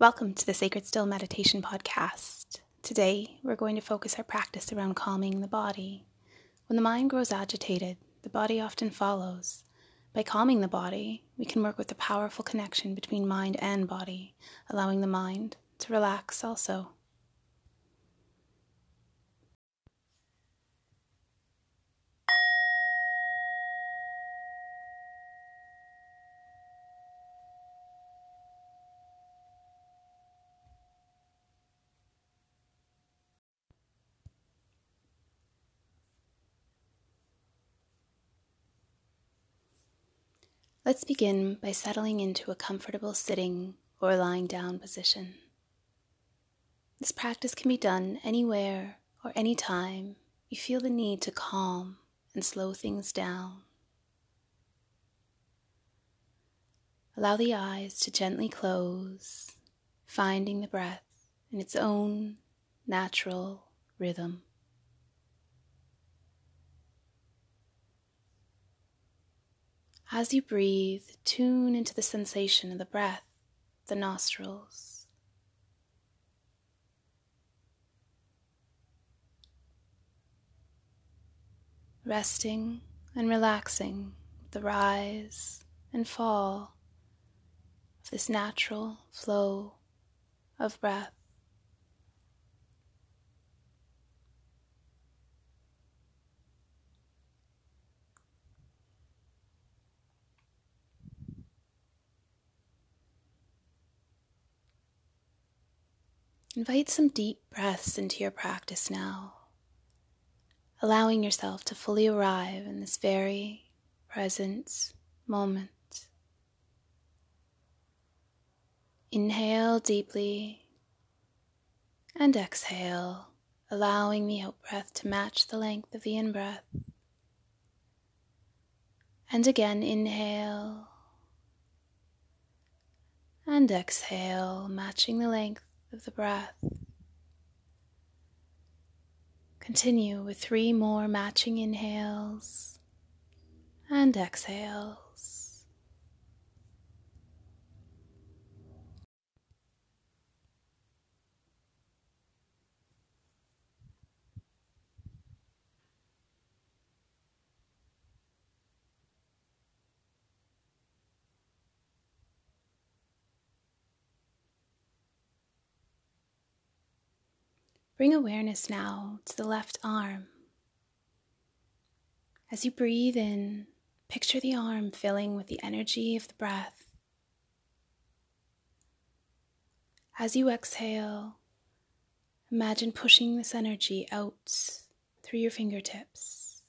Welcome to the Sacred Still Meditation Podcast. Today, we're going to focus our practice around calming the body. When the mind grows agitated, the body often follows. By calming the body, we can work with the powerful connection between mind and body, allowing the mind to relax also. Let's begin by settling into a comfortable sitting or lying down position. This practice can be done anywhere or anytime you feel the need to calm and slow things down. Allow the eyes to gently close, finding the breath in its own natural rhythm. As you breathe, tune into the sensation of the breath, the nostrils. Resting and relaxing the rise and fall of this natural flow of breath. Invite some deep breaths into your practice now, allowing yourself to fully arrive in this very present moment. Inhale deeply and exhale, allowing the out breath to match the length of the in breath. And again, inhale and exhale, matching the length of the breath. Continue with three more matching inhales and exhales. Bring awareness now to the left arm. As you breathe in, picture the arm filling with the energy of the breath. As you exhale, imagine pushing this energy out through your fingertips.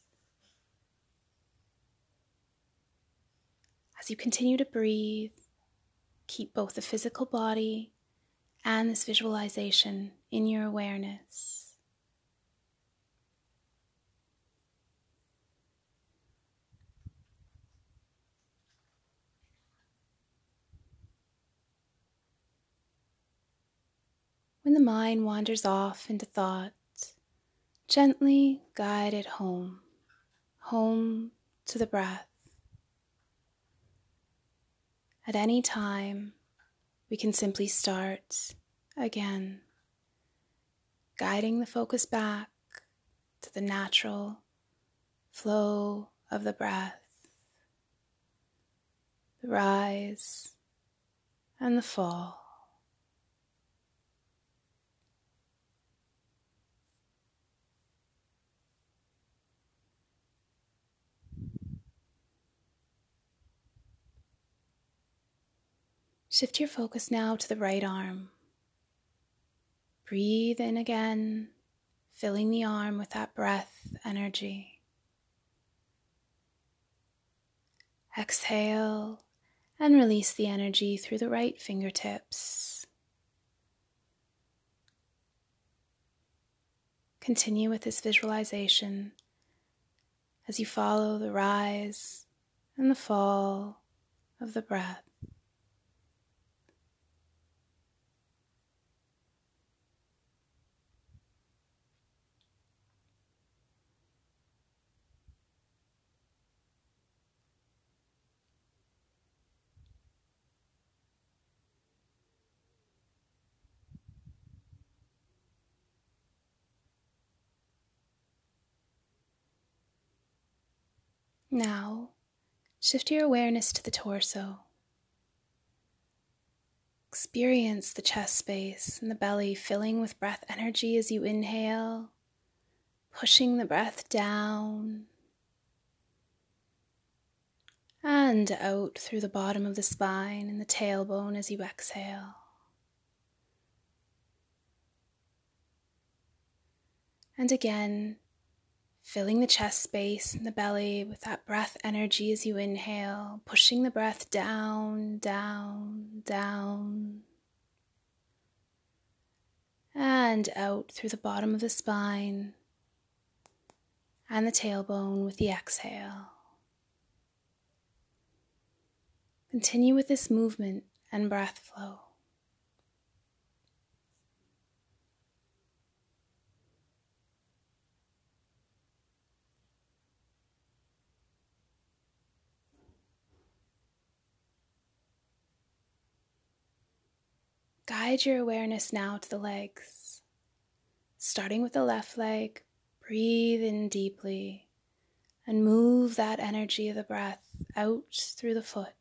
As you continue to breathe, keep both the physical body and this visualization in your awareness. When the mind wanders off into thought, gently guide it home, home to the breath. At any time, we can simply start again, guiding the focus back to the natural flow of the breath, the rise and the fall. Shift your focus now to the right arm. Breathe in again, filling the arm with that breath energy. Exhale and release the energy through the right fingertips. Continue with this visualization as you follow the rise and the fall of the breath. Now, shift your awareness to the torso. Experience the chest space and the belly filling with breath energy as you inhale, pushing the breath down and out through the bottom of the spine and the tailbone as you exhale. And again, filling the chest space and the belly with that breath energy as you inhale, pushing the breath down, down, down, and out through the bottom of the spine and the tailbone with the exhale. Continue with this movement and breath flow. Guide your awareness now to the legs. Starting with the left leg, breathe in deeply and move that energy of the breath out through the foot.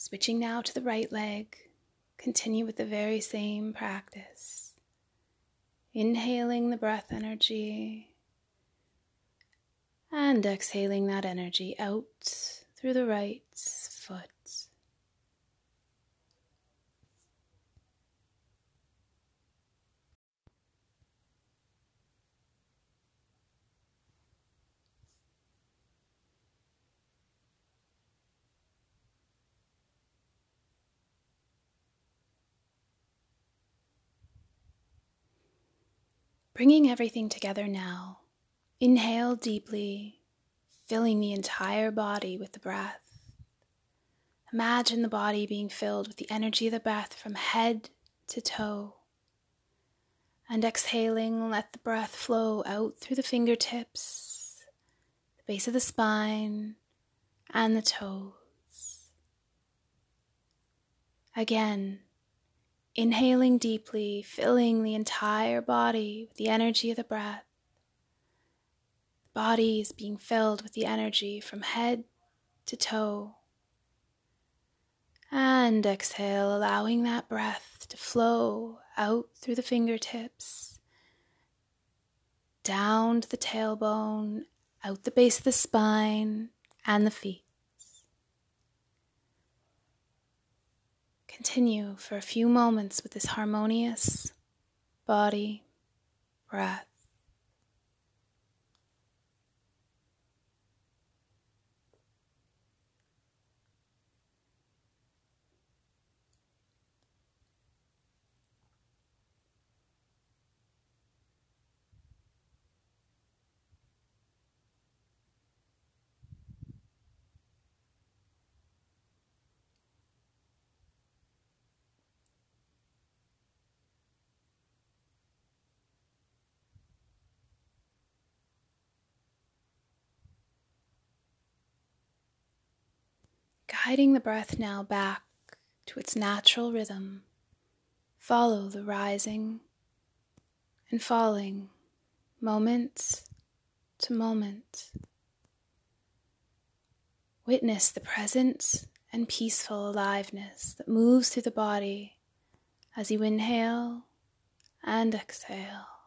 Switching now to the right leg, continue with the very same practice. Inhaling the breath energy and exhaling that energy out through the right foot. Bringing everything together now, inhale deeply, filling the entire body with the breath. Imagine the body being filled with the energy of the breath from head to toe. And exhaling, let the breath flow out through the fingertips, the base of the spine, and the toes. Again, Inhaling deeply, filling the entire body with the energy of the breath. The body is being filled with the energy from head to toe. And exhale, allowing that breath to flow out through the fingertips, down to the tailbone, out the base of the spine, and the feet. Continue for a few moments with this harmonious body breath. Guiding the breath now back to its natural rhythm, follow the rising and falling moment to moment. Witness the present and peaceful aliveness that moves through the body as you inhale and exhale.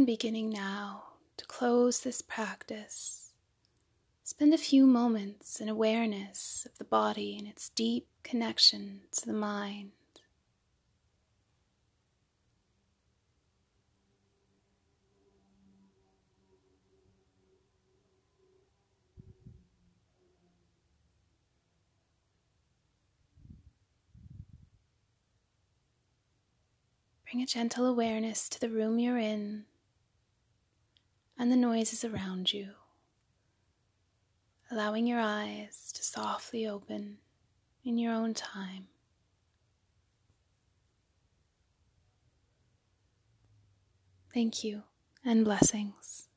And beginning now to close this practice, Spend a few moments in awareness of the body and its deep connection to the mind. Bring a gentle awareness to the room you're in and the noises around you, allowing your eyes to softly open in your own time. Thank you and blessings.